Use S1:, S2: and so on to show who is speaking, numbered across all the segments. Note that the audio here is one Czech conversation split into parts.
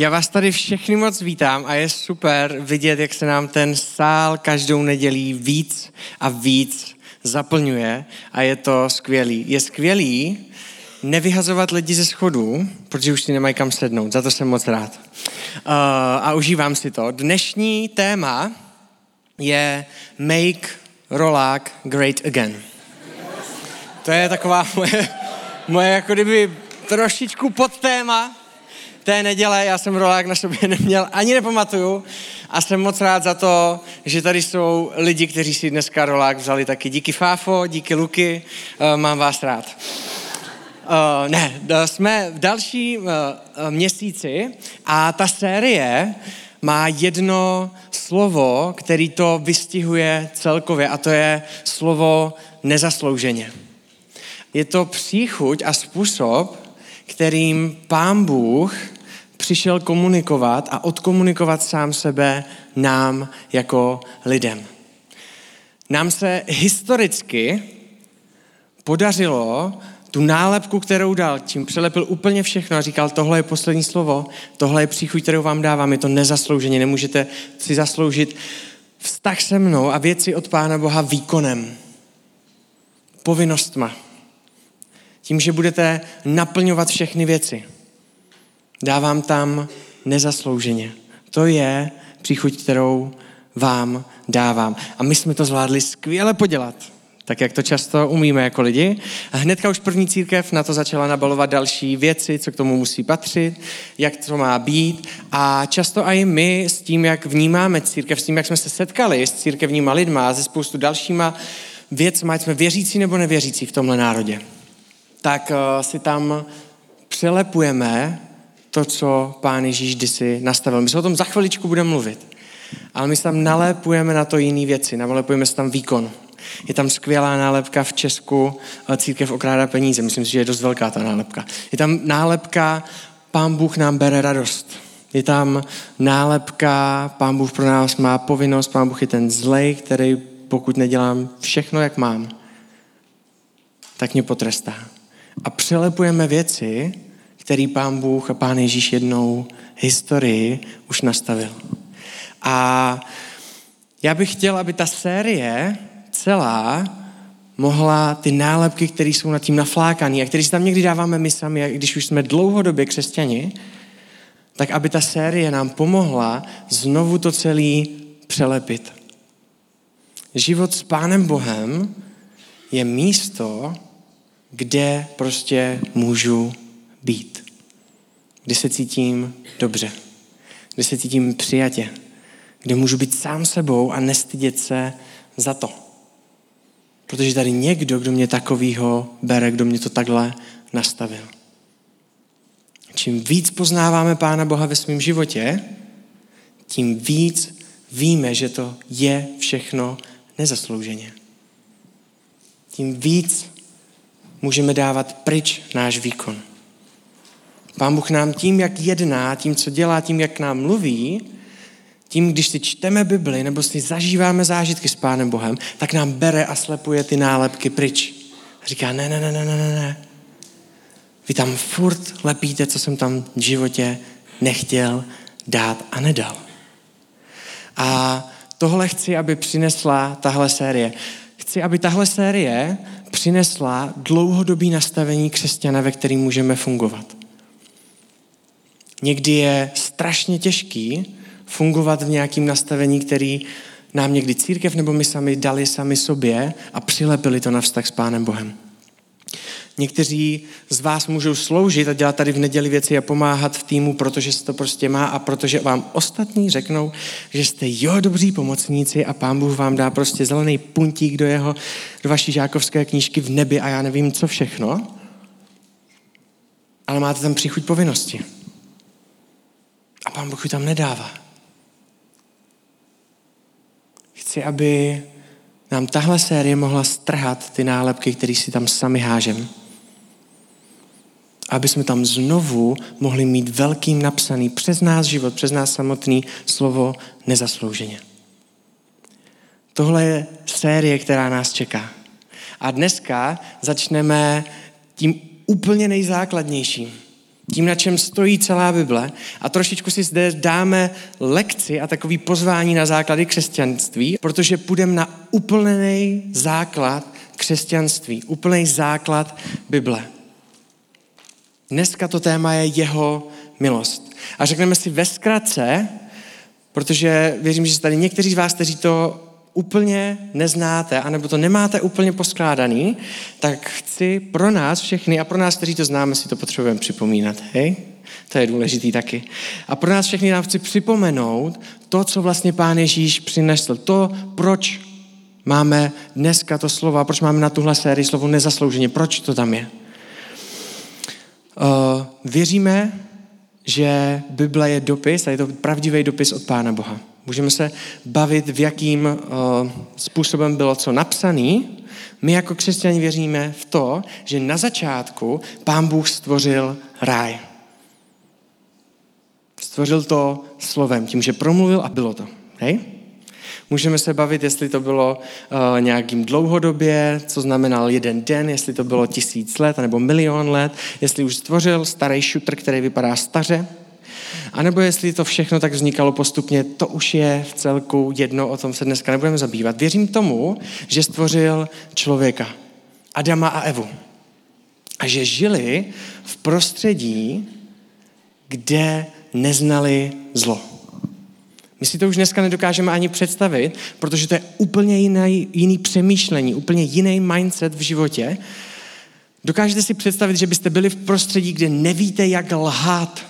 S1: Já vás tady všechny moc vítám a je super vidět, jak se nám ten sál každou nedělí víc a víc zaplňuje a je to skvělý. Je skvělý nevyhazovat lidi ze schodů, protože už si nemají kam sednout. Za to jsem moc rád. Uh, a užívám si to. Dnešní téma je Make Rolák Great Again. To je taková moje, moje jako kdyby trošičku podtéma té neděle. Já jsem rolák na sobě neměl, ani nepamatuju. A jsem moc rád za to, že tady jsou lidi, kteří si dneska rolák vzali taky. Díky Fáfo, díky Luky, uh, mám vás rád. Uh, ne, jsme v další uh, měsíci a ta série má jedno slovo, který to vystihuje celkově a to je slovo nezaslouženě. Je to příchuť a způsob, kterým pán Bůh přišel komunikovat a odkomunikovat sám sebe nám jako lidem. Nám se historicky podařilo tu nálepku, kterou dal, tím přelepil úplně všechno a říkal, tohle je poslední slovo, tohle je příchuť, kterou vám dávám, je to nezaslouženě, nemůžete si zasloužit vztah se mnou a věci od Pána Boha výkonem, povinnostma, tím, že budete naplňovat všechny věci. Dávám tam nezaslouženě. To je příchuť, kterou vám dávám. A my jsme to zvládli skvěle podělat tak jak to často umíme jako lidi. A hnedka už první církev na to začala nabalovat další věci, co k tomu musí patřit, jak to má být. A často i my s tím, jak vnímáme církev, s tím, jak jsme se setkali s církevníma lidma a se spoustu dalšíma věcmi, ať jsme věřící nebo nevěřící v tomhle národě, tak uh, si tam přelepujeme to, co Pán Ježíš kdysi nastavil. My se o tom za chviličku budeme mluvit. Ale my se tam nalepujeme na to jiné věci, nalepujeme se tam výkon. Je tam skvělá nálepka v Česku, eh, církev okrádá peníze. Myslím si, že je dost velká ta nálepka. Je tam nálepka, pán Bůh nám bere radost. Je tam nálepka, pán Bůh pro nás má povinnost, pán Bůh je ten zlej, který pokud nedělám všechno, jak mám, tak mě potrestá. A přelepujeme věci, který pán Bůh a pán Ježíš jednou historii už nastavil. A já bych chtěl, aby ta série celá mohla ty nálepky, které jsou nad tím naflákané a které si tam někdy dáváme my sami, když už jsme dlouhodobě křesťani, tak aby ta série nám pomohla znovu to celý přelepit. Život s Pánem Bohem je místo, kde prostě můžu být. Kde se cítím dobře. Kde se cítím přijatě. Kde můžu být sám sebou a nestydět se za to. Protože tady někdo, kdo mě takovýho bere, kdo mě to takhle nastavil. Čím víc poznáváme Pána Boha ve svém životě, tím víc víme, že to je všechno nezaslouženě. Tím víc můžeme dávat pryč náš výkon. Pán Bůh nám tím, jak jedná, tím, co dělá, tím, jak nám mluví, tím, když si čteme Bibli nebo si zažíváme zážitky s Pánem Bohem, tak nám bere a slepuje ty nálepky pryč. A říká, ne, ne, ne, ne, ne, ne. Vy tam furt lepíte, co jsem tam v životě nechtěl dát a nedal. A tohle chci, aby přinesla tahle série. Chci, aby tahle série přinesla dlouhodobý nastavení křesťana, ve kterým můžeme fungovat. Někdy je strašně těžký fungovat v nějakém nastavení, který nám někdy církev nebo my sami dali sami sobě a přilepili to na vztah s Pánem Bohem. Někteří z vás můžou sloužit a dělat tady v neděli věci a pomáhat v týmu, protože se to prostě má a protože vám ostatní řeknou, že jste jo dobří pomocníci a pán Bůh vám dá prostě zelený puntík do jeho, do vaší žákovské knížky v nebi a já nevím co všechno. Ale máte tam příchuť povinnosti. A pán Bůh ji tam nedává. Chci, aby nám tahle série mohla strhat ty nálepky, které si tam sami hážem. Aby jsme tam znovu mohli mít velkým napsaný přes nás život, přes nás samotný slovo nezaslouženě. Tohle je série, která nás čeká. A dneska začneme tím úplně nejzákladnějším. Tím, na čem stojí celá Bible a trošičku si zde dáme lekci a takový pozvání na základy křesťanství, protože půjdeme na úplný základ křesťanství, úplný základ Bible. Dneska to téma je jeho milost. A řekneme si ve zkratce, protože věřím, že tady někteří z vás, kteří to úplně neznáte, anebo to nemáte úplně poskládaný, tak chci pro nás všechny a pro nás, kteří to známe, si to potřebujeme připomínat. Hej? To je důležitý taky. A pro nás všechny nám chci připomenout to, co vlastně Pán Ježíš přinesl. To, proč máme dneska to slovo a proč máme na tuhle sérii slovo nezaslouženě. Proč to tam je? Uh, věříme, že Bible je dopis a je to pravdivý dopis od Pána Boha. Můžeme se bavit, v jakým uh, způsobem bylo co napsané. My jako křesťani věříme v to, že na začátku Pán Bůh stvořil ráj. Stvořil to slovem, tím, že promluvil a bylo to. Hej? Můžeme se bavit, jestli to bylo uh, nějakým dlouhodobě, co znamenal jeden den, jestli to bylo tisíc let nebo milion let, jestli už stvořil starý šutr, který vypadá staře, a nebo jestli to všechno tak vznikalo postupně, to už je v celku jedno, o tom se dneska nebudeme zabývat. Věřím tomu, že stvořil člověka, Adama a Evu. A že žili v prostředí, kde neznali zlo. My si to už dneska nedokážeme ani představit, protože to je úplně jiný, jiný přemýšlení, úplně jiný mindset v životě. Dokážete si představit, že byste byli v prostředí, kde nevíte, jak lhát.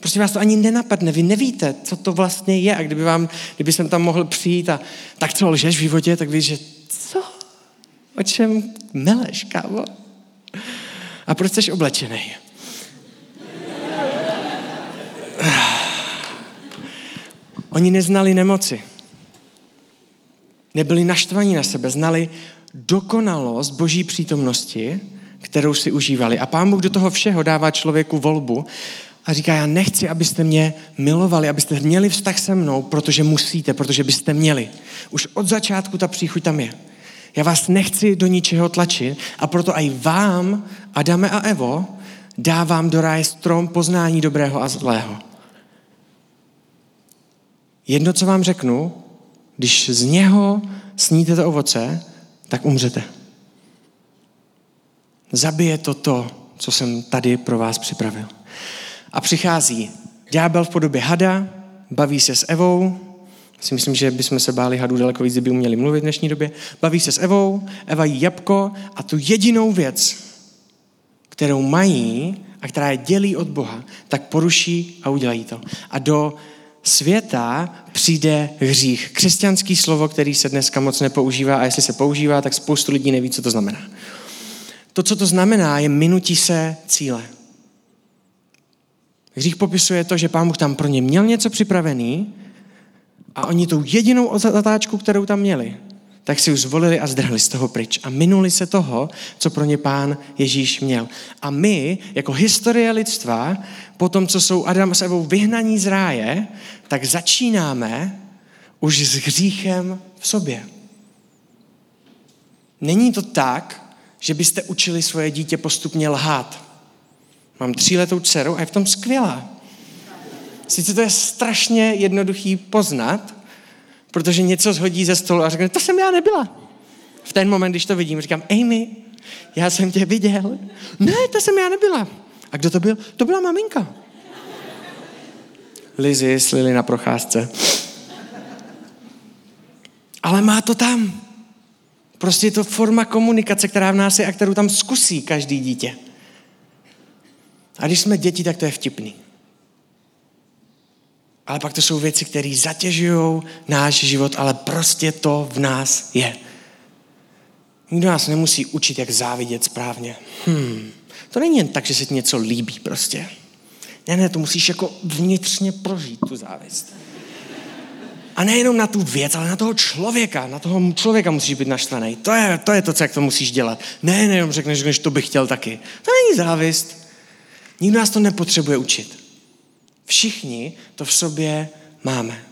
S1: Prostě vás to ani nenapadne, vy nevíte, co to vlastně je. A kdyby, vám, kdyby jsem tam mohl přijít a tak co lžeš v životě, tak víš, že co? O čem meleš, kámo? A proč jsi oblečený? Oni neznali nemoci. Nebyli naštvaní na sebe, znali dokonalost boží přítomnosti, kterou si užívali. A pán Bůh do toho všeho dává člověku volbu a říká, já nechci, abyste mě milovali, abyste měli vztah se mnou, protože musíte, protože byste měli. Už od začátku ta příchuť tam je. Já vás nechci do ničeho tlačit a proto i vám, Adame a Evo, dávám do ráje strom poznání dobrého a zlého. Jedno, co vám řeknu, když z něho sníte to ovoce, tak umřete. Zabije to to, co jsem tady pro vás připravil. A přichází ďábel v podobě hada, baví se s Evou, si myslím, že bychom se báli hadů daleko víc, kdyby uměli mluvit v dnešní době. Baví se s Evou, Eva jí jabko a tu jedinou věc, kterou mají a která je dělí od Boha, tak poruší a udělají to. A do světa přijde hřích. Křesťanský slovo, který se dneska moc nepoužívá a jestli se používá, tak spoustu lidí neví, co to znamená. To, co to znamená, je minutí se cíle. Hřích popisuje to, že pán Bůh tam pro ně měl něco připravený a oni tou jedinou zatáčku, kterou tam měli, tak si už zvolili a zdrhli z toho pryč a minuli se toho, co pro ně pán Ježíš měl. A my, jako historie lidstva, po tom, co jsou Adam s Evou vyhnaní z ráje, tak začínáme už s hříchem v sobě. Není to tak, že byste učili svoje dítě postupně lhát. Mám tříletou dceru a je v tom skvělá. Sice to je strašně jednoduchý poznat, protože něco zhodí ze stolu a řekne, to jsem já nebyla. V ten moment, když to vidím, říkám, Amy, já jsem tě viděl. Ne, to jsem já nebyla. A kdo to byl? To byla maminka. Lizy slili na procházce. Ale má to tam. Prostě je to forma komunikace, která v nás je a kterou tam zkusí každý dítě. A když jsme děti, tak to je vtipný. Ale pak to jsou věci, které zatěžují náš život, ale prostě to v nás je. Nikdo nás nemusí učit, jak závidět správně. Hmm. To není jen tak, že se ti něco líbí prostě. Ne, ne, to musíš jako vnitřně prožít, tu závist. A nejenom na tu věc, ale na toho člověka. Na toho člověka musíš být naštvaný. To je, to je to, co jak to musíš dělat. Ne, nejenom řekneš, že to bych chtěl taky. To není závist. Nikdo nás to nepotřebuje učit. Všichni to v sobě máme.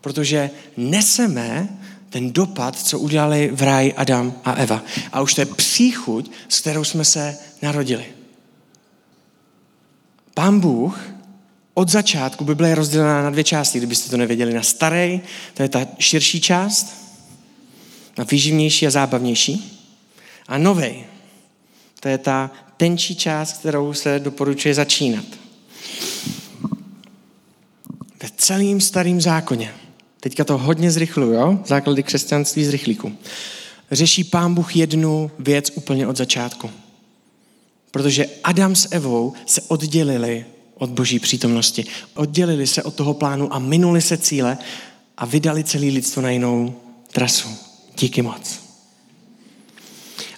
S1: Protože neseme ten dopad, co udělali v ráji Adam a Eva. A už to je příchuť, s kterou jsme se narodili. pán Bůh od začátku, Bible je rozdělená na dvě části, kdybyste to nevěděli. Na starý, to je ta širší část, na výživnější a zábavnější. A novej, to je ta tenčí část, kterou se doporučuje začínat. Ve celém starém zákoně, teďka to hodně zrychluju, jo? základy křesťanství z rychlíku, řeší pán Bůh jednu věc úplně od začátku. Protože Adam s Evou se oddělili od boží přítomnosti. Oddělili se od toho plánu a minuli se cíle a vydali celý lidstvo na jinou trasu. Díky moc.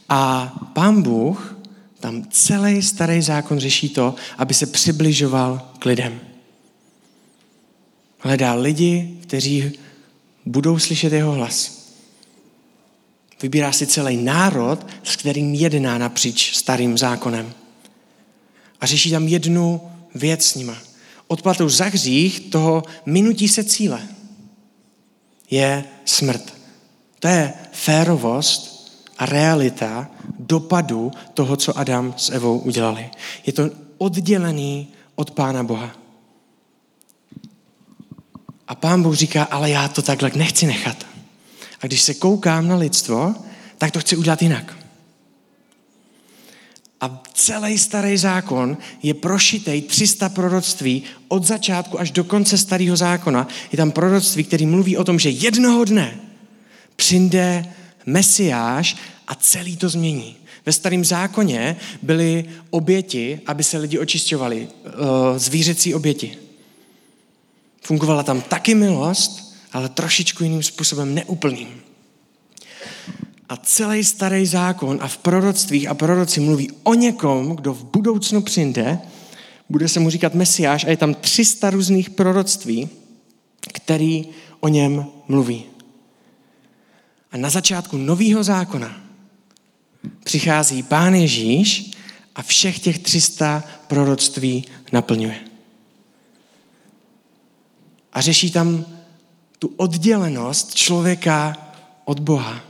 S1: A pán Bůh tam celý starý zákon řeší to, aby se přibližoval k lidem. Hledá lidi, kteří budou slyšet jeho hlas. Vybírá si celý národ, s kterým jedná napříč starým zákonem. A řeší tam jednu věc s nima. Odplatou za hřích toho minutí se cíle je smrt. To je férovost a realita dopadu toho, co Adam s Evou udělali. Je to oddělený od Pána Boha. A Pán Bůh říká, ale já to takhle nechci nechat. A když se koukám na lidstvo, tak to chci udělat jinak. A celý starý zákon je prošitej 300 proroctví od začátku až do konce starého zákona. Je tam proroctví, který mluví o tom, že jednoho dne přijde Mesiáš a celý to změní. Ve starém zákoně byly oběti, aby se lidi očišťovali, eh, zvířecí oběti. Fungovala tam taky milost, ale trošičku jiným způsobem neúplným. A celý starý zákon a v proroctvích a proroci mluví o někom, kdo v budoucnu přijde, bude se mu říkat Mesiáš a je tam 300 různých proroctví, který o něm mluví. A na začátku nového zákona přichází Pán Ježíš a všech těch 300 proroctví naplňuje. A řeší tam tu oddělenost člověka od Boha.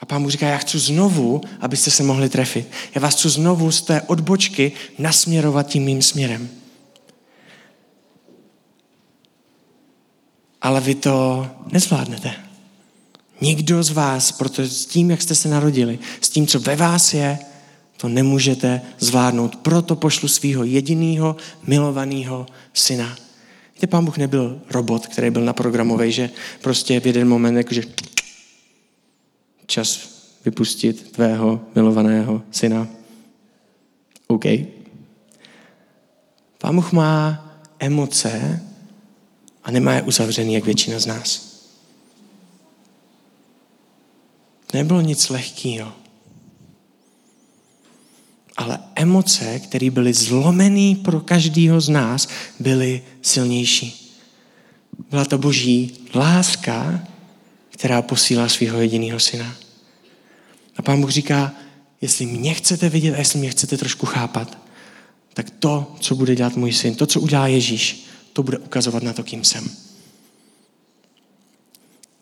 S1: A pán mu říká, já chci znovu, abyste se mohli trefit. Já vás chci znovu z té odbočky nasměrovat tím mým směrem. Ale vy to nezvládnete. Nikdo z vás, protože s tím, jak jste se narodili, s tím, co ve vás je, to nemůžete zvládnout. Proto pošlu svého jediného milovaného syna. Víte, pán Bůh nebyl robot, který byl naprogramový, že prostě v jeden moment jakože čas vypustit tvého milovaného syna. OK. Pán Bůh má emoce a nemá je uzavřený, jak většina z nás. Nebylo nic lehkého. Ale emoce, které byly zlomené pro každého z nás, byly silnější. Byla to boží láska, která posílá svého jediného syna. A pán Bůh říká, jestli mě chcete vidět a jestli mě chcete trošku chápat, tak to, co bude dělat můj syn, to, co udělá Ježíš, to bude ukazovat na to, kým jsem.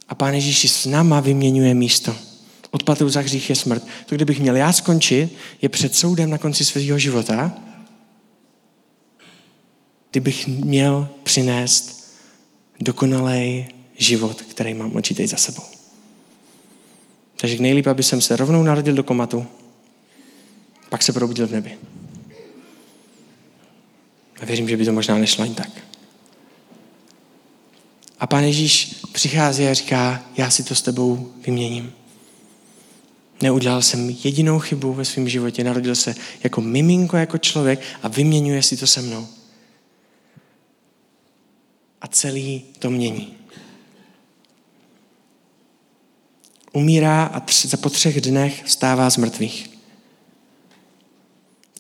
S1: A pán Ježíš s náma vyměňuje místo. Odplatou za hřích je smrt. To, kdybych měl já skončit, je před soudem na konci svého života, kdybych měl přinést dokonalý život, který mám určitě za sebou. Takže nejlíp, aby jsem se rovnou narodil do komatu, pak se probudil v nebi. A věřím, že by to možná nešlo jen tak. A pán Ježíš přichází a říká, já si to s tebou vyměním. Neudělal jsem jedinou chybu ve svém životě, narodil se jako miminko, jako člověk a vyměňuje si to se mnou. A celý to mění. Umírá a tři, po třech dnech vstává z mrtvých.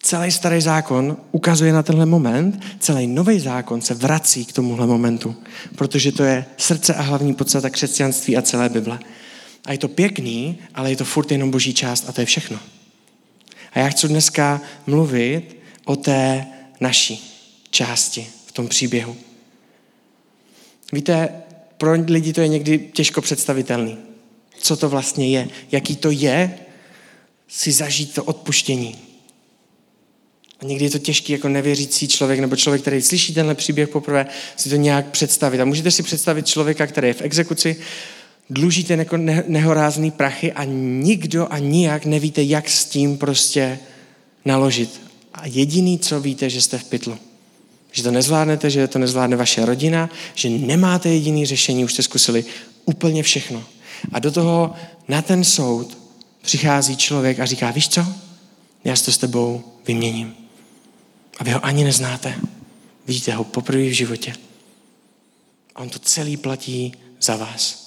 S1: Celý starý zákon ukazuje na tenhle moment, celý nový zákon se vrací k tomuhle momentu, protože to je srdce a hlavní podstata křesťanství a celé Bible. A je to pěkný, ale je to furt jenom boží část a to je všechno. A já chci dneska mluvit o té naší části v tom příběhu. Víte, pro lidi to je někdy těžko představitelný co to vlastně je, jaký to je si zažít to odpuštění. A někdy je to těžký jako nevěřící člověk nebo člověk, který slyší tenhle příběh poprvé, si to nějak představit. A můžete si představit člověka, který je v exekuci, dlužíte jako nehorázný prachy a nikdo a nijak nevíte, jak s tím prostě naložit. A jediný, co víte, že jste v pytlu. Že to nezvládnete, že to nezvládne vaše rodina, že nemáte jediný řešení, už jste zkusili úplně všechno. A do toho na ten soud přichází člověk a říká, víš co, já si to s tebou vyměním. A vy ho ani neznáte. Vidíte ho poprvé v životě. A on to celý platí za vás.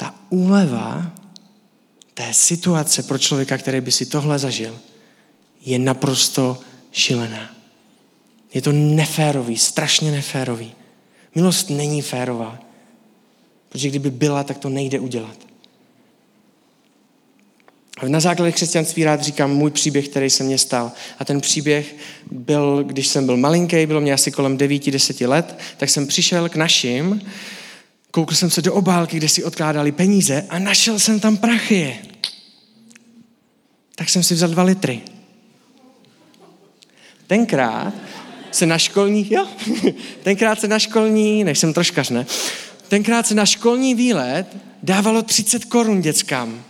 S1: Ta úleva té situace pro člověka, který by si tohle zažil, je naprosto šílená. Je to neférový, strašně neférový. Milost není férová. Protože kdyby byla, tak to nejde udělat. Na základě křesťanství rád říkám můj příběh, který se mně stal. A ten příběh byl, když jsem byl malinký, bylo mě asi kolem 9-10 let, tak jsem přišel k našim, koukl jsem se do obálky, kde si odkládali peníze a našel jsem tam prachy. Tak jsem si vzal dva litry. Tenkrát se na školní, jo, tenkrát se na školní, než jsem troškař, ne, tenkrát se na školní výlet dávalo 30 korun dětskám.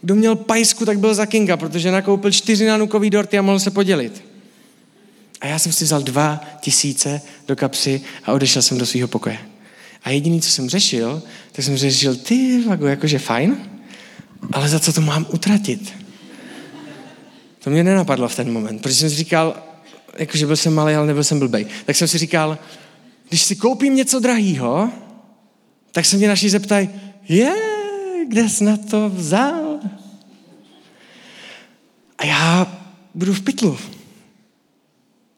S1: Kdo měl pajsku, tak byl za Kinga, protože nakoupil čtyři nanukový dorty a mohl se podělit. A já jsem si vzal dva tisíce do kapsy a odešel jsem do svého pokoje. A jediný, co jsem řešil, tak jsem řešil, ty, vago, jakože fajn, ale za co to mám utratit? To mě nenapadlo v ten moment, protože jsem si říkal, jakože byl jsem malý, ale nebyl jsem blbej. Tak jsem si říkal, když si koupím něco drahýho, tak se mě naši zeptají, je, kde jsi na to vzal? A já budu v pytlu.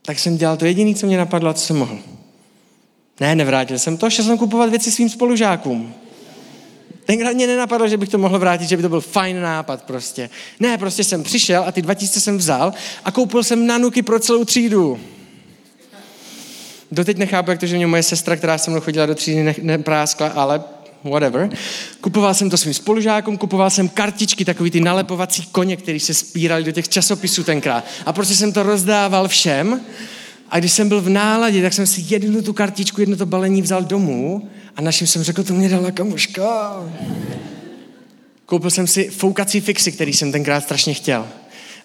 S1: Tak jsem dělal to jediné, co mě napadlo a co jsem mohl. Ne, nevrátil jsem to, šel jsem kupovat věci svým spolužákům. Tenkrát mě nenapadlo, že bych to mohl vrátit, že by to byl fajn nápad prostě. Ne, prostě jsem přišel a ty 2000 jsem vzal a koupil jsem nanuky pro celou třídu. Doteď nechápu, jak to, že mě moje sestra, která se mnou chodila do třídy, ne- nepráskla, ale whatever. Kupoval jsem to svým spolužákům, kupoval jsem kartičky, takový ty nalepovací koně, které se spírali do těch časopisů tenkrát. A prostě jsem to rozdával všem. A když jsem byl v náladě, tak jsem si jednu tu kartičku, jedno to balení vzal domů a našim jsem řekl, to mě dala kamuška. Koupil jsem si foukací fixy, který jsem tenkrát strašně chtěl.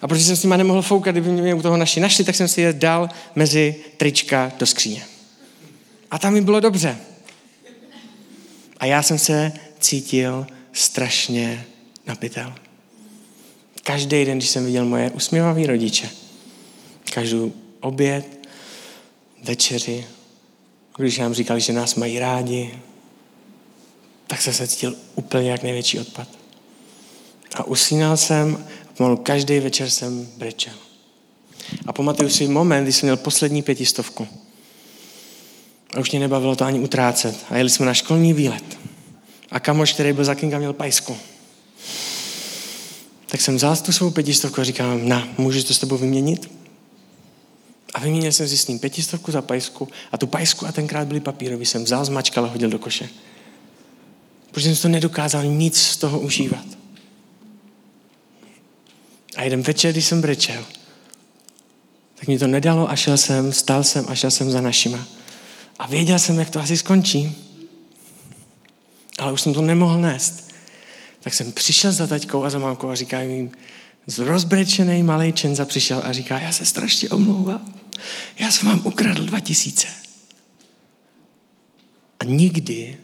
S1: A protože jsem s nima nemohl foukat, kdyby mě u toho naši našli, tak jsem si je dal mezi trička do skříně. A tam mi bylo dobře. A já jsem se cítil strašně napitel. Každý den, když jsem viděl moje usměvavé rodiče, každou oběd, večeři, když nám říkali, že nás mají rádi, tak jsem se cítil úplně jak největší odpad. A usínal jsem pomalu každý večer jsem brečel. A pamatuju si moment, kdy jsem měl poslední pětistovku. A už mě nebavilo to ani utrácet. A jeli jsme na školní výlet. A kamoš, který byl za Kinga, měl pajsku. Tak jsem vzal tu svou pětistovku a říkám, na, můžeš to s tebou vyměnit? A vyměnil jsem si s ním pětistovku za pajsku a tu pajsku a tenkrát byly papírový, jsem vzal, zmačkal a hodil do koše. Protože jsem to nedokázal nic z toho užívat. A jeden večer, když jsem brečel, tak mi to nedalo a šel jsem, stál jsem a šel jsem za našima. A věděl jsem, jak to asi skončí. Ale už jsem to nemohl nést. Tak jsem přišel za taťkou a za mámkou a říká jim, rozbrečený malý Čenza přišel a říká, já se strašně omlouvám. Já jsem vám ukradl dva tisíce. A nikdy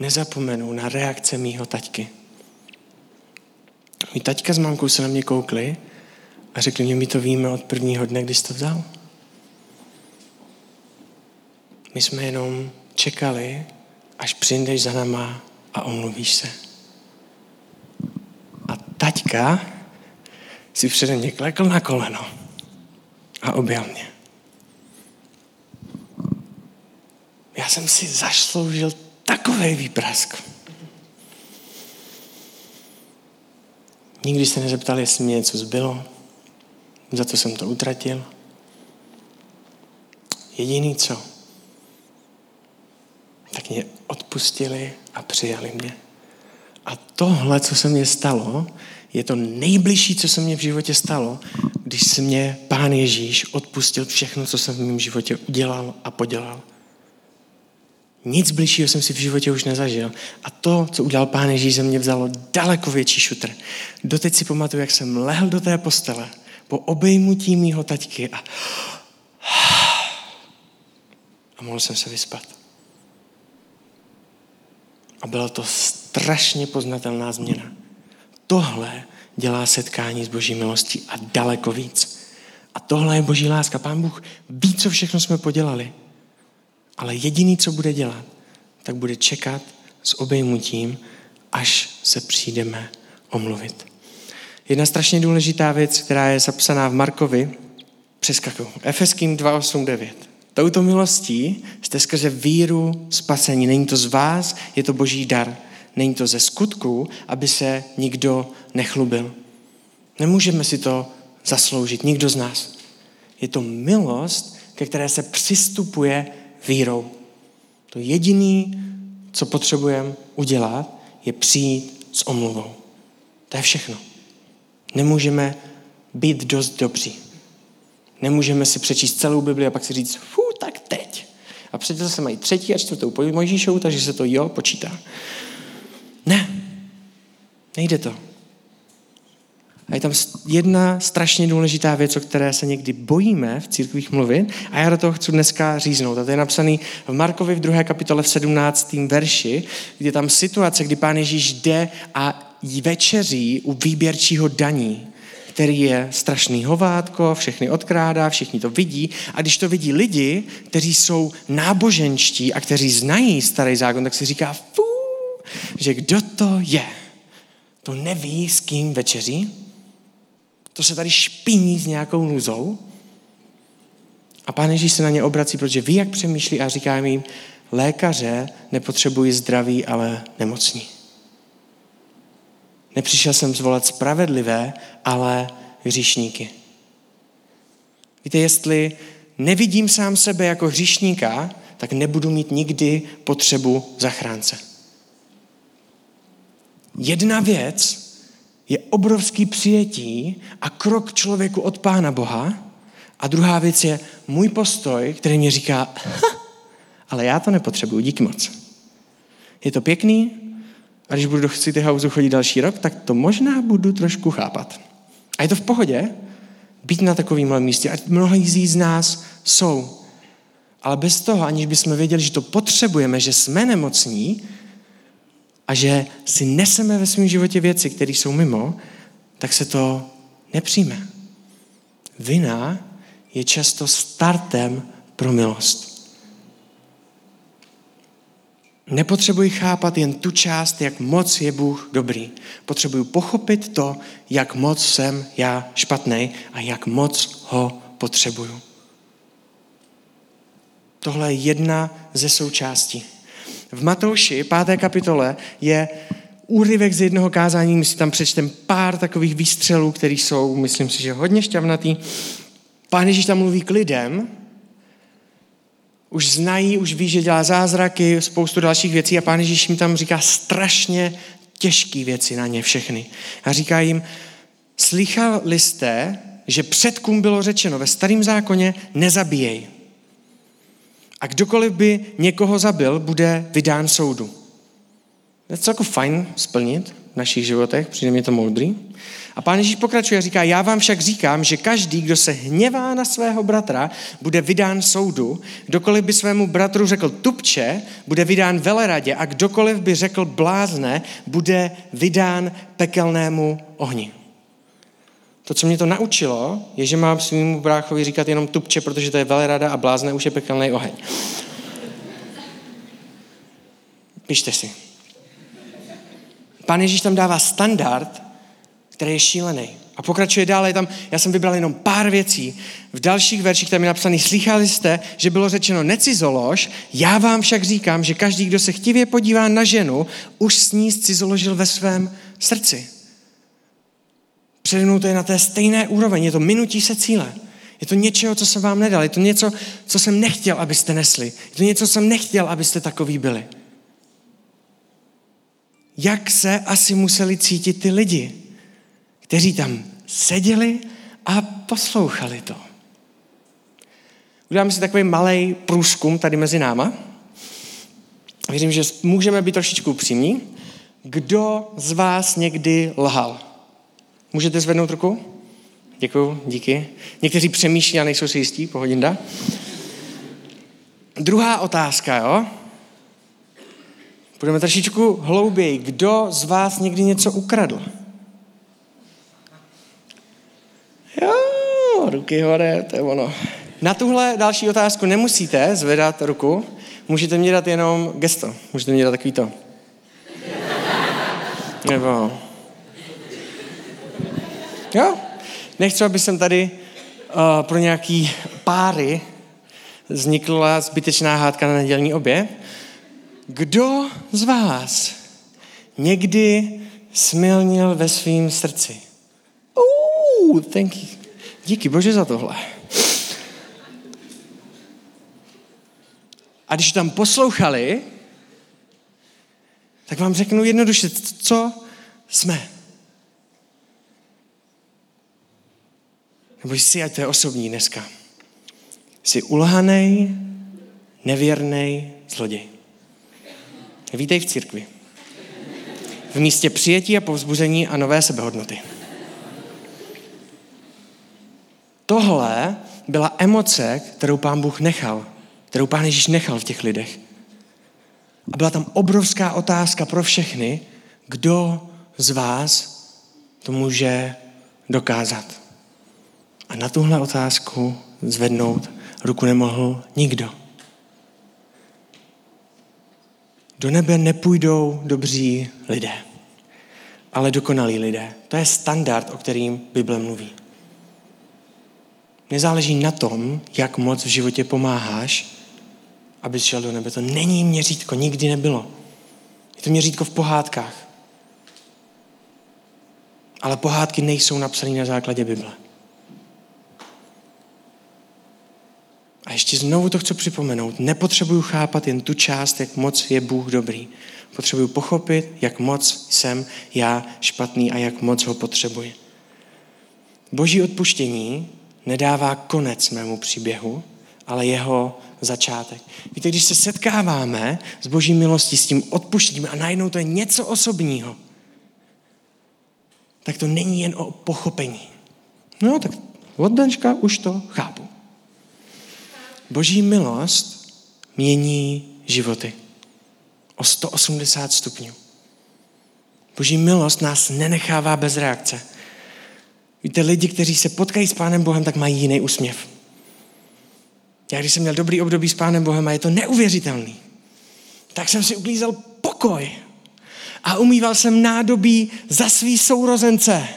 S1: nezapomenu na reakce mýho taťky. Mí taťka s mámkou se na mě koukli a řekli mě, my to víme od prvního dne, kdy jsi to vzal. My jsme jenom čekali, až přijdeš za náma a omluvíš se. A taťka si přede mě klekl na koleno a objal mě. Já jsem si zasloužil takový výprask. Nikdy se nezeptal, jestli mě něco zbylo, za to jsem to utratil. Jediný co, tak mě odpustili a přijali mě. A tohle, co se mně stalo, je to nejbližší, co se mně v životě stalo, když se mě Pán Ježíš odpustil všechno, co jsem v mém životě udělal a podělal. Nic bližšího jsem si v životě už nezažil. A to, co udělal Pán Ježíš, ze mě vzalo daleko větší šutr. Doteď si pamatuju, jak jsem lehl do té postele po obejmutí mýho taťky a, a mohl jsem se vyspat. A byla to strašně poznatelná změna. Tohle dělá setkání s Boží milostí a daleko víc. A tohle je Boží láska. Pán Bůh ví, co všechno jsme podělali. Ale jediný, co bude dělat, tak bude čekat s obejmutím, až se přijdeme omluvit. Jedna strašně důležitá věc, která je zapsaná v Markovi, přeskakuju. Efeským 2.8.9. Touto milostí jste skrze víru spasení. Není to z vás, je to boží dar. Není to ze skutku, aby se nikdo nechlubil. Nemůžeme si to zasloužit, nikdo z nás. Je to milost, ke které se přistupuje vírou. To jediné, co potřebujeme udělat, je přijít s omluvou. To je všechno. Nemůžeme být dost dobří. Nemůžeme si přečíst celou Bibli a pak si říct, fu. A přece se mají třetí a čtvrtou Mojžíšovu, takže se to jo počítá. Ne, nejde to. A je tam jedna strašně důležitá věc, o které se někdy bojíme v církvích mluvit a já do toho chci dneska říznout. A to je napsaný v Markovi v druhé kapitole v 17. verši, kde je tam situace, kdy pán Ježíš jde a večeří u výběrčího daní, který je strašný hovátko, všechny odkrádá, všichni to vidí. A když to vidí lidi, kteří jsou náboženští a kteří znají starý zákon, tak si říká, fú, že kdo to je? To neví, s kým večeří? To se tady špiní s nějakou nuzou? A pán Ježíš se na ně obrací, protože ví, jak přemýšlí a říká jim, lékaře nepotřebují zdraví, ale nemocní. Nepřišel jsem zvolat spravedlivé, ale hříšníky. Víte, jestli nevidím sám sebe jako hříšníka, tak nebudu mít nikdy potřebu zachránce. Jedna věc je obrovský přijetí a krok člověku od Pána Boha a druhá věc je můj postoj, který mě říká, ale já to nepotřebuji, díky moc. Je to pěkný, a když budu do City Houseu chodit další rok, tak to možná budu trošku chápat. A je to v pohodě být na takovém místě. A mnohí z nás jsou. Ale bez toho, aniž bychom věděli, že to potřebujeme, že jsme nemocní a že si neseme ve svém životě věci, které jsou mimo, tak se to nepřijme. Vina je často startem pro milost. Nepotřebuji chápat jen tu část, jak moc je Bůh dobrý. Potřebuji pochopit to, jak moc jsem já špatný a jak moc ho potřebuju. Tohle je jedna ze součástí. V Matouši, páté kapitole, je úryvek z jednoho kázání, my si tam přečtem pár takových výstřelů, které jsou, myslím si, že hodně šťavnatý. Pán Ježíš tam mluví k lidem, už znají, už ví, že dělá zázraky, spoustu dalších věcí a pán Ježíš jim tam říká strašně těžké věci na ně všechny. A říká jim, slychali jste, že předkům bylo řečeno ve starém zákoně nezabíjej. A kdokoliv by někoho zabil, bude vydán soudu. Je to jako fajn splnit v našich životech, přijde mi to moudrý. A pán Ježíš pokračuje a říká, já vám však říkám, že každý, kdo se hněvá na svého bratra, bude vydán soudu. Kdokoliv by svému bratru řekl tupče, bude vydán veleradě a kdokoliv by řekl blázne, bude vydán pekelnému ohni. To, co mě to naučilo, je, že mám svým bráchovi říkat jenom tupče, protože to je velerada a blázne už je pekelný oheň. Pište si. Pán Ježíš tam dává standard, který je šílený. A pokračuje dále, tam, já jsem vybral jenom pár věcí. V dalších verších tam je napsaný, slychali jste, že bylo řečeno necizolož, já vám však říkám, že každý, kdo se chtivě podívá na ženu, už s ní cizoložil ve svém srdci. Přede to je na té stejné úroveň, je to minutí se cíle. Je to něčeho, co jsem vám nedal. Je to něco, co jsem nechtěl, abyste nesli. Je to něco, co jsem nechtěl, abyste takový byli. Jak se asi museli cítit ty lidi? kteří tam seděli a poslouchali to. Uděláme si takový malý průzkum tady mezi náma. Věřím, že můžeme být trošičku upřímní. Kdo z vás někdy lhal? Můžete zvednout ruku? Děkuju, díky. Někteří přemýšlí a nejsou si jistí, pohodinda. Druhá otázka, jo? Budeme trošičku hlouběji. Kdo z vás někdy něco ukradl? Jo, ruky hore, to je ono. Na tuhle další otázku nemusíte zvedat ruku, můžete mě dát jenom gesto. Můžete mě dát takový to. Nebo... Jo? Nechci, aby jsem tady uh, pro nějaký páry vznikla zbytečná hádka na nedělní obě. Kdo z vás někdy smilnil ve svém srdci? Uh, thank you. Díky bože za tohle. A když tam poslouchali, tak vám řeknu jednoduše, co jsme. Nebo jsi, ať to je osobní dneska. Jsi ulhanej, nevěrný zloděj. Vítej v církvi. V místě přijetí a povzbuzení a nové sebehodnoty. Tohle byla emoce, kterou pán Bůh nechal, kterou pán Ježíš nechal v těch lidech. A byla tam obrovská otázka pro všechny, kdo z vás to může dokázat. A na tuhle otázku zvednout ruku nemohl nikdo. Do nebe nepůjdou dobří lidé, ale dokonalí lidé. To je standard, o kterým Bible mluví. Nezáleží na tom, jak moc v životě pomáháš, aby šel do nebe. To není měřítko, nikdy nebylo. Je to měřítko v pohádkách. Ale pohádky nejsou napsané na základě Bible. A ještě znovu to chci připomenout. Nepotřebuju chápat jen tu část, jak moc je Bůh dobrý. Potřebuju pochopit, jak moc jsem já špatný a jak moc ho potřebuji. Boží odpuštění nedává konec mému příběhu, ale jeho začátek. Víte, když se setkáváme s boží milostí, s tím odpuštěním a najednou to je něco osobního, tak to není jen o pochopení. No, tak od dneška už to chápu. Boží milost mění životy o 180 stupňů. Boží milost nás nenechává bez reakce. Víte, lidi, kteří se potkají s Pánem Bohem, tak mají jiný úsměv. Já když jsem měl dobrý období s Pánem Bohem a je to neuvěřitelný, tak jsem si uklízel pokoj a umýval jsem nádobí za svý sourozence.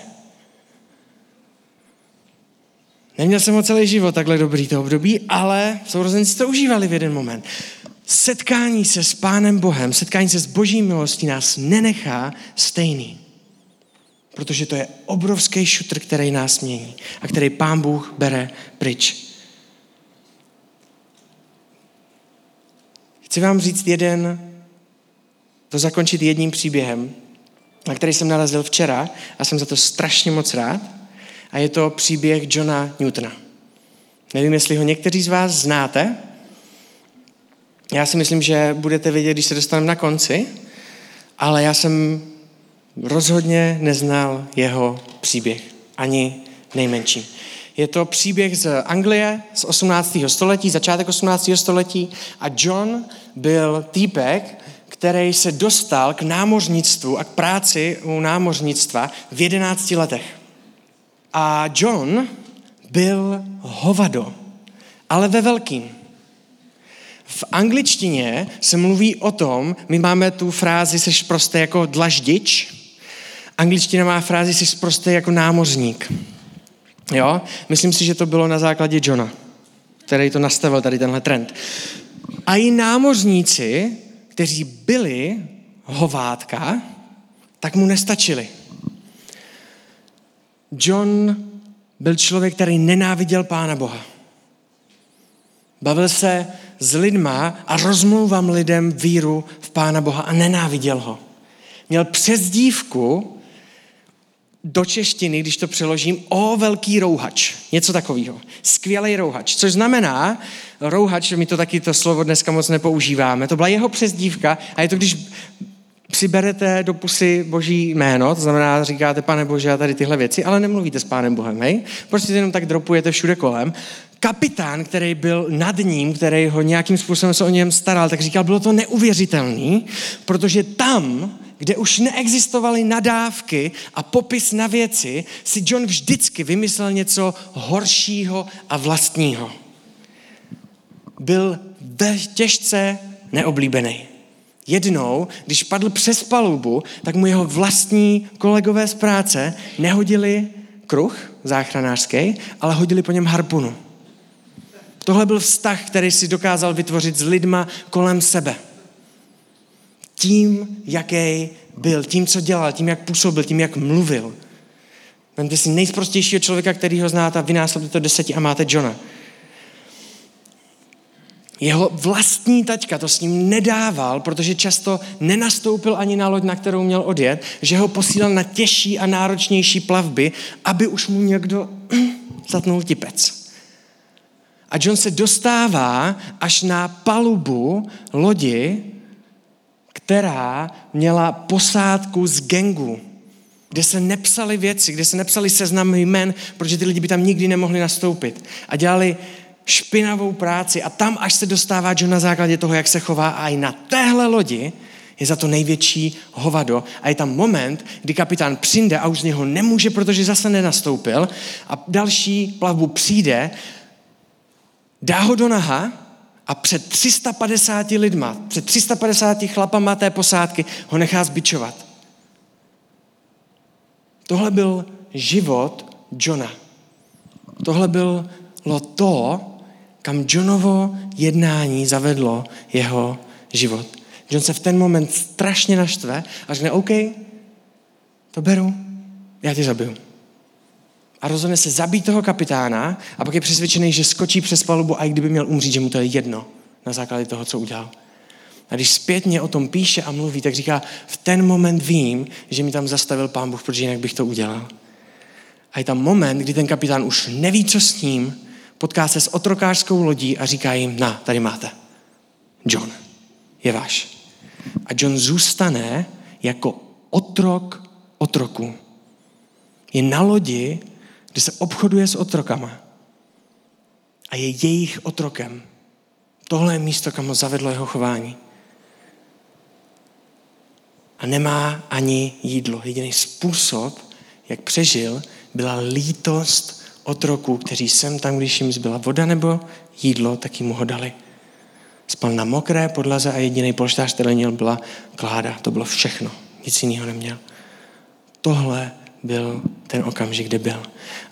S1: Neměl jsem ho celý život takhle dobrý to období, ale sourozenci to užívali v jeden moment. Setkání se s Pánem Bohem, setkání se s Boží milostí nás nenechá stejný. Protože to je obrovský šutr, který nás mění a který Pán Bůh bere pryč. Chci vám říct jeden, to zakončit jedním příběhem, na který jsem narazil včera a jsem za to strašně moc rád a je to příběh Johna Newtona. Nevím, jestli ho někteří z vás znáte. Já si myslím, že budete vědět, když se dostaneme na konci, ale já jsem rozhodně neznal jeho příběh, ani nejmenší. Je to příběh z Anglie z 18. století, začátek 18. století a John byl týpek, který se dostal k námořnictvu a k práci u námořnictva v 11 letech. A John byl hovado, ale ve velkým. V angličtině se mluví o tom, my máme tu frázi seš prostě jako dlaždič, angličtina má frázi seš prostě jako námořník. Jo? Myslím si, že to bylo na základě Johna, který to nastavil, tady tenhle trend. A i námořníci, kteří byli hovátka, tak mu nestačili. John byl člověk, který nenáviděl Pána Boha. Bavil se s lidma a rozmluvám lidem víru v Pána Boha a nenáviděl ho. Měl přezdívku do češtiny, když to přeložím, o velký rouhač. Něco takového. Skvělý rouhač. Což znamená, rouhač, my to taky to slovo dneska moc nepoužíváme, to byla jeho přezdívka a je to, když přiberete do pusy boží jméno, to znamená, říkáte, pane bože, a tady tyhle věci, ale nemluvíte s pánem Bohem, hej? Prostě jenom tak dropujete všude kolem. Kapitán, který byl nad ním, který ho nějakým způsobem se o něm staral, tak říkal, bylo to neuvěřitelný, protože tam, kde už neexistovaly nadávky a popis na věci, si John vždycky vymyslel něco horšího a vlastního. Byl těžce neoblíbený. Jednou, když padl přes palubu, tak mu jeho vlastní kolegové z práce nehodili kruh záchranářský, ale hodili po něm harpunu. Tohle byl vztah, který si dokázal vytvořit s lidma kolem sebe. Tím, jaký byl, tím, co dělal, tím, jak působil, tím, jak mluvil. Vemte si nejsprostějšího člověka, který ho znáte a vynásobte to deseti a máte Johna. Jeho vlastní taťka to s ním nedával, protože často nenastoupil ani na loď, na kterou měl odjet, že ho posílal na těžší a náročnější plavby, aby už mu někdo zatnul tipec. A John se dostává až na palubu lodi, která měla posádku z gengu, kde se nepsaly věci, kde se nepsaly seznamy jmen, protože ty lidi by tam nikdy nemohli nastoupit. A dělali špinavou práci a tam až se dostává John na základě toho, jak se chová a i na téhle lodi je za to největší hovado a je tam moment, kdy kapitán přijde a už z něho nemůže, protože zase nenastoupil a další plavbu přijde, dá ho do naha a před 350 lidma, před 350 chlapama té posádky ho nechá zbičovat. Tohle byl život Johna. Tohle bylo to, kam Johnovo jednání zavedlo jeho život. John se v ten moment strašně naštve a řekne, OK, to beru, já tě zabiju. A rozhodne se zabít toho kapitána a pak je přesvědčený, že skočí přes palubu a i kdyby měl umřít, že mu to je jedno na základě toho, co udělal. A když zpětně o tom píše a mluví, tak říká, v ten moment vím, že mi tam zastavil pán Bůh, protože jinak bych to udělal. A je tam moment, kdy ten kapitán už neví, co s ním, potká se s otrokářskou lodí a říká jim, na, tady máte. John je váš. A John zůstane jako otrok otroku. Je na lodi, kde se obchoduje s otrokama. A je jejich otrokem. Tohle je místo, kam ho zavedlo jeho chování. A nemá ani jídlo. Jediný způsob, jak přežil, byla lítost otroků, kteří sem tam, když jim zbyla voda nebo jídlo, tak jim ho dali. Spal na mokré podlaze a jediný polštář, který měl, byla kláda. To bylo všechno. Nic jiného neměl. Tohle byl ten okamžik, kdy byl.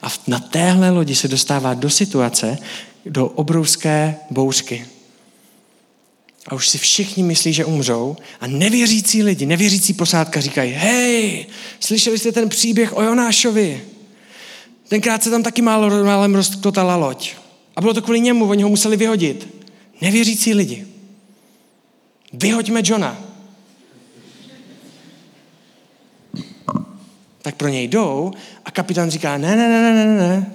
S1: A na téhle lodi se dostává do situace, do obrovské bouřky. A už si všichni myslí, že umřou. A nevěřící lidi, nevěřící posádka říkají, hej, slyšeli jste ten příběh o Jonášovi? Tenkrát se tam taky málo málem rozklotala loď. A bylo to kvůli němu, oni ho museli vyhodit. Nevěřící lidi. Vyhoďme Johna. Tak pro něj jdou a kapitán říká, ne, ne, ne, ne, ne, ne,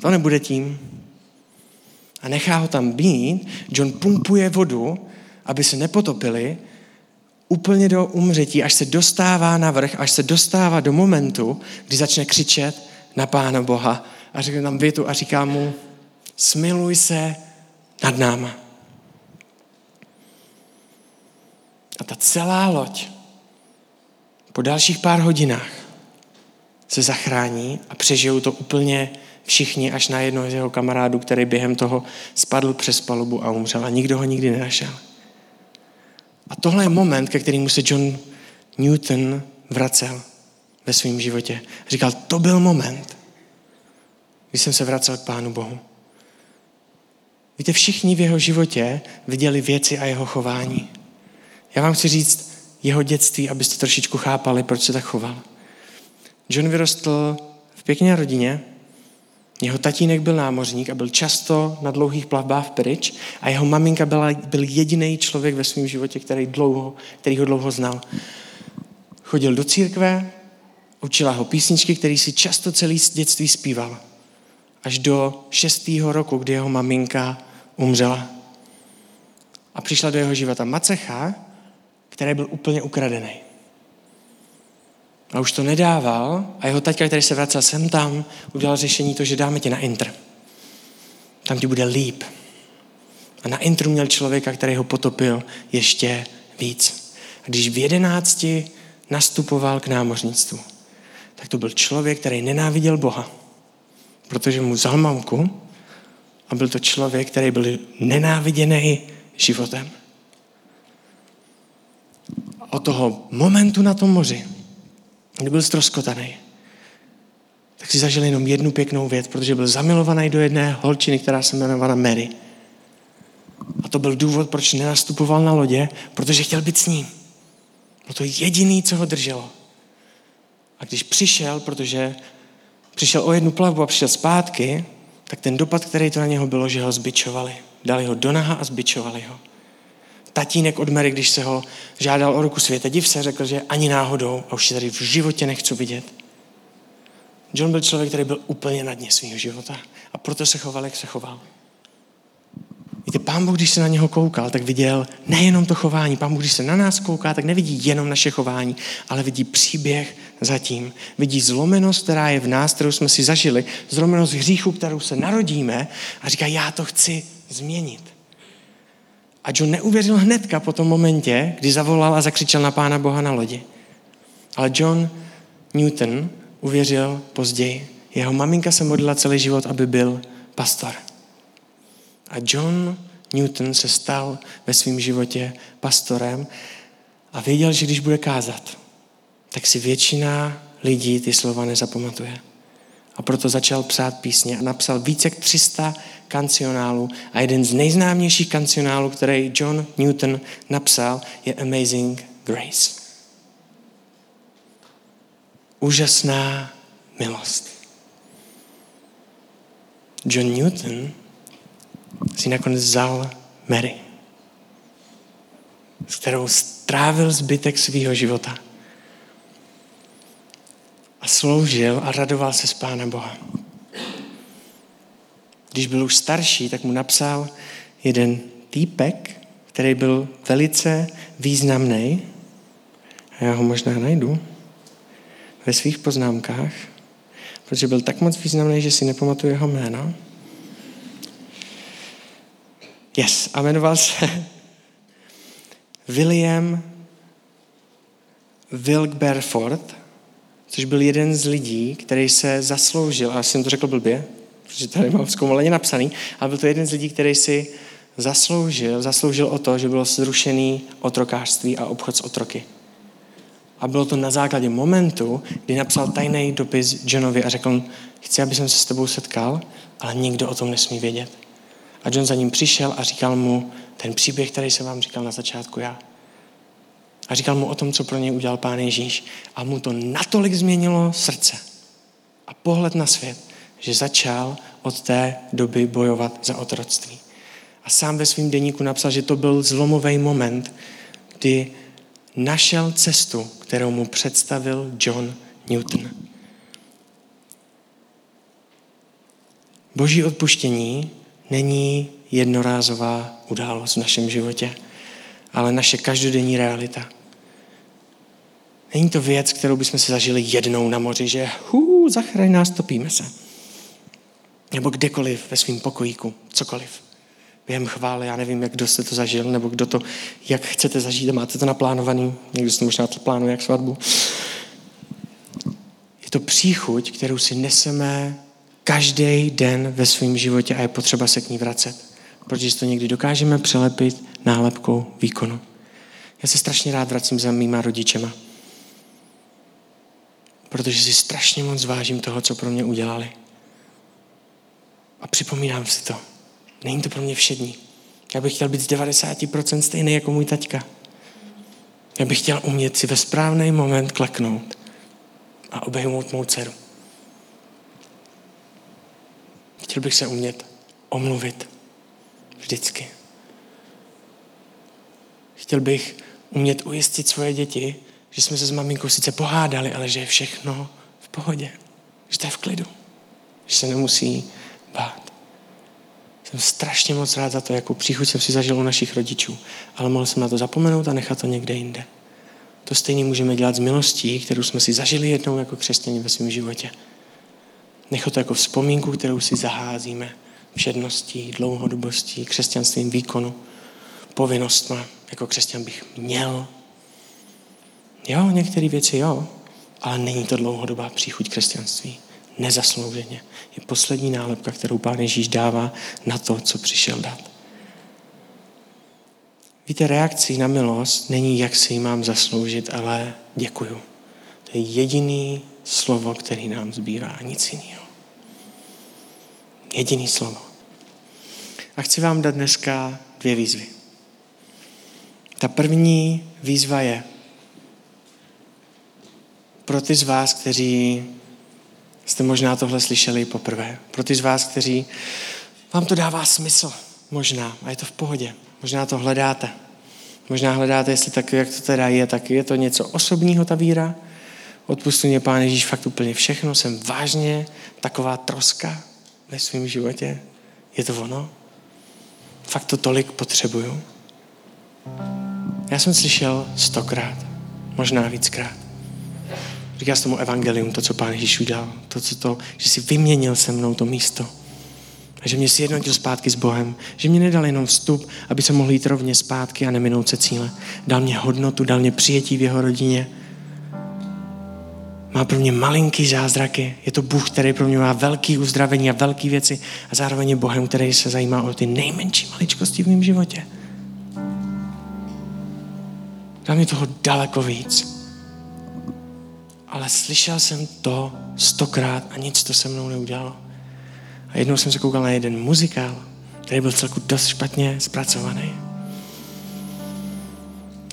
S1: to nebude tím. A nechá ho tam být, John pumpuje vodu, aby se nepotopili, úplně do umřetí, až se dostává na vrch, až se dostává do momentu, kdy začne křičet na Pána Boha a řekne tam větu a říká mu, smiluj se nad náma. A ta celá loď po dalších pár hodinách se zachrání a přežijou to úplně všichni až na jednoho z jeho kamarádů, který během toho spadl přes palubu a umřel a nikdo ho nikdy nenašel. A tohle je moment, ke kterému se John Newton vracel ve svém životě. Říkal, to byl moment, kdy jsem se vracel k Pánu Bohu. Víte, všichni v jeho životě viděli věci a jeho chování. Já vám chci říct jeho dětství, abyste trošičku chápali, proč se tak choval. John vyrostl v pěkné rodině, jeho tatínek byl námořník a byl často na dlouhých plavbách pryč a jeho maminka byla, byl jediný člověk ve svém životě, který, dlouho, který ho dlouho znal. Chodil do církve, Učila ho písničky, které si často celý dětství zpíval. Až do šestého roku, kdy jeho maminka umřela. A přišla do jeho života macecha, který byl úplně ukradený. A už to nedával a jeho taťka, který se vracel sem tam, udělal řešení to, že dáme tě na intr. Tam ti bude líp. A na intru měl člověka, který ho potopil ještě víc. A když v jedenácti nastupoval k námořnictvu, tak to byl člověk, který nenáviděl Boha, protože mu vzal mamku a byl to člověk, který byl nenáviděný životem. Od toho momentu na tom moři, kdy byl ztroskotaný, tak si zažil jenom jednu pěknou věc, protože byl zamilovaný do jedné holčiny, která se jmenovala Mary. A to byl důvod, proč nenastupoval na lodě, protože chtěl být s ním. Bylo to jediný, co ho drželo. A když přišel, protože přišel o jednu plavbu a přišel zpátky, tak ten dopad, který to na něho bylo, že ho zbičovali. Dali ho do naha a zbičovali ho. Tatínek od Mary, když se ho žádal o ruku světa div se, řekl, že ani náhodou a už si tady v životě nechci vidět. John byl člověk, který byl úplně na dně svého života a proto se choval, jak se choval. Víte, pán Bůh, když se na něho koukal, tak viděl nejenom to chování. Pán Bůh, když se na nás kouká, tak nevidí jenom naše chování, ale vidí příběh zatím. Vidí zlomenost, která je v nás, kterou jsme si zažili, zlomenost hříchu, kterou se narodíme a říká, já to chci změnit. A John neuvěřil hnedka po tom momentě, kdy zavolal a zakřičel na Pána Boha na lodi. Ale John Newton uvěřil později. Jeho maminka se modlila celý život, aby byl pastor. A John Newton se stal ve svém životě pastorem a věděl, že když bude kázat, tak si většina lidí ty slova nezapamatuje. A proto začal psát písně a napsal více jak 300 kancionálů a jeden z nejznámějších kancionálů, který John Newton napsal, je Amazing Grace. Úžasná milost. John Newton si nakonec vzal Mary, s kterou strávil zbytek svého života. A sloužil a radoval se z Pána Boha. Když byl už starší, tak mu napsal jeden týpek, který byl velice významný. A já ho možná najdu ve svých poznámkách, protože byl tak moc významný, že si nepamatuju jeho jméno. Yes, a jmenoval se William Wilkberford, což byl jeden z lidí, který se zasloužil, a jsem to řekl blbě, protože tady mám zkoumaleně napsaný, ale byl to jeden z lidí, který si zasloužil, zasloužil o to, že bylo zrušený otrokářství a obchod s otroky. A bylo to na základě momentu, kdy napsal tajný dopis Johnovi a řekl, chci, aby jsem se s tebou setkal, ale nikdo o tom nesmí vědět. A John za ním přišel a říkal mu ten příběh, který jsem vám říkal na začátku já. A říkal mu o tom, co pro něj udělal Pán Ježíš. A mu to natolik změnilo srdce a pohled na svět, že začal od té doby bojovat za otroctví. A sám ve svém deníku napsal, že to byl zlomový moment, kdy našel cestu, kterou mu představil John Newton. Boží odpuštění není jednorázová událost v našem životě, ale naše každodenní realita. Není to věc, kterou bychom si zažili jednou na moři, že hů, zachraň nás, topíme se. Nebo kdekoliv ve svém pokojíku, cokoliv. Během chvály, já nevím, jak kdo jste to zažil, nebo kdo to, jak chcete zažít a máte to naplánovaný. Někdo si to možná to plánuje jak svatbu. Je to příchuť, kterou si neseme každý den ve svém životě a je potřeba se k ní vracet. Protože to někdy dokážeme přelepit nálepkou výkonu. Já se strašně rád vracím za mýma rodičema. Protože si strašně moc vážím toho, co pro mě udělali. A připomínám si to. Není to pro mě všední. Já bych chtěl být z 90% stejný jako můj taťka. Já bych chtěl umět si ve správný moment kleknout a obejmout mou dceru. Chtěl bych se umět omluvit. Vždycky. Chtěl bych umět ujistit svoje děti, že jsme se s maminkou sice pohádali, ale že je všechno v pohodě. Že to je v klidu. Že se nemusí bát. Jsem strašně moc rád za to, jakou příchuť jsem si zažil u našich rodičů. Ale mohl jsem na to zapomenout a nechat to někde jinde. To stejně můžeme dělat s milostí, kterou jsme si zažili jednou jako křesťani ve svém životě. Nechat to jako vzpomínku, kterou si zaházíme všedností, dlouhodobostí, křesťanstvím výkonu, povinnostma, jako křesťan bych měl. Jo, některé věci jo, ale není to dlouhodobá příchuť křesťanství. Nezaslouženě. Je poslední nálepka, kterou Pán Ježíš dává na to, co přišel dát. Víte, reakcí na milost není, jak si ji mám zasloužit, ale děkuju. To je jediný slovo, který nám zbývá, nic jiného. Jediný slovo. A chci vám dát dneska dvě výzvy. Ta první výzva je pro ty z vás, kteří jste možná tohle slyšeli poprvé. Pro ty z vás, kteří vám to dává smysl, možná, a je to v pohodě. Možná to hledáte. Možná hledáte, jestli tak, jak to teda je, tak je to něco osobního, ta víra. Odpustu mě, Pán Ježíš, fakt úplně všechno. Jsem vážně taková troska ve svém životě. Je to ono? Fakt to tolik potřebuju? Já jsem slyšel stokrát, možná víckrát. Říká se tomu evangelium, to, co Pán Ježíš udělal. To, co to, že si vyměnil se mnou to místo. A že mě sjednotil zpátky s Bohem. Že mě nedal jenom vstup, aby se mohl jít rovně zpátky a neminout se cíle. Dal mě hodnotu, dal mě přijetí v jeho rodině. Má pro mě malinký zázraky. Je to Bůh, který pro mě má velký uzdravení a velké věci. A zároveň je Bohem, který se zajímá o ty nejmenší maličkosti v mém životě. Dal mi toho daleko víc. Ale slyšel jsem to stokrát a nic to se mnou neudělalo. A jednou jsem se koukal na jeden muzikál, který byl celku dost špatně zpracovaný.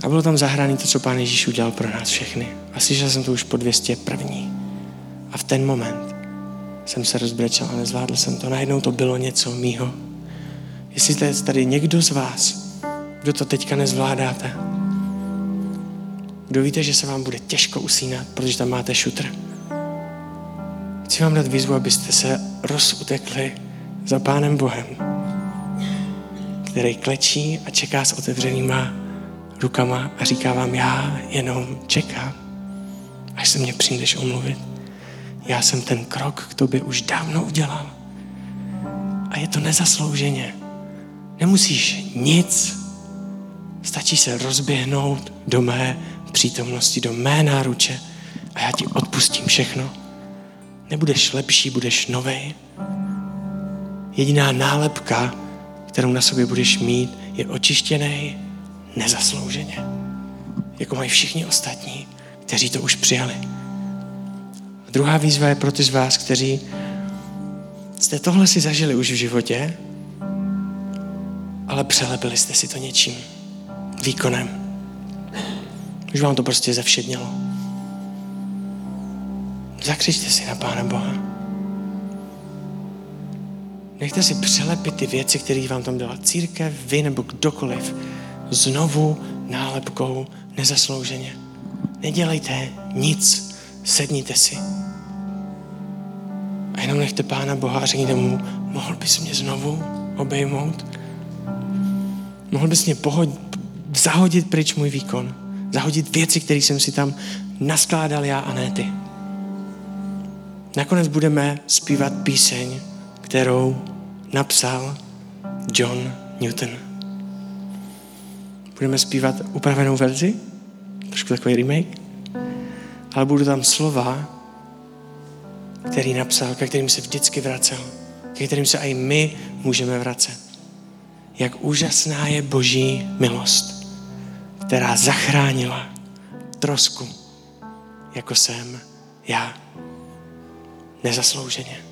S1: A bylo tam zahrané to, co Pán Ježíš udělal pro nás všechny. A slyšel jsem to už po 201. A v ten moment jsem se rozbrečel a nezvládl jsem to. Najednou to bylo něco mýho. Jestli je tady někdo z vás, kdo to teďka nezvládáte, kdo víte, že se vám bude těžko usínat, protože tam máte šutr. Chci vám dát výzvu, abyste se rozutekli za Pánem Bohem, který klečí a čeká s otevřenýma rukama a říká vám, já jenom čekám, až se mě přijdeš omluvit. Já jsem ten krok k tobě už dávno udělal. A je to nezaslouženě. Nemusíš nic. Stačí se rozběhnout do mé přítomnosti, do mé náruče a já ti odpustím všechno. Nebudeš lepší, budeš novej. Jediná nálepka, kterou na sobě budeš mít, je očištěný nezaslouženě. Jako mají všichni ostatní, kteří to už přijali. A druhá výzva je pro ty z vás, kteří jste tohle si zažili už v životě, ale přelepili jste si to něčím, výkonem. Už vám to prostě zevšednělo. Zakřičte si na Pána Boha. Nechte si přelepit ty věci, které vám tam dala církev, vy nebo kdokoliv, znovu nálepkou nezaslouženě. Nedělejte nic, sedněte si. A jenom nechte Pána Boha a řekněte mu, mohl bys mě znovu obejmout? Mohl bys mě pohod, zahodit pryč můj výkon? Zahodit věci, které jsem si tam naskládal já a ne ty. Nakonec budeme zpívat píseň, kterou napsal John Newton. Budeme zpívat upravenou verzi, trošku takový remake, ale budou tam slova, který napsal, ke kterým se vždycky vracel, ke kterým se i my můžeme vracet. Jak úžasná je boží milost která zachránila trosku, jako jsem já. Nezaslouženě.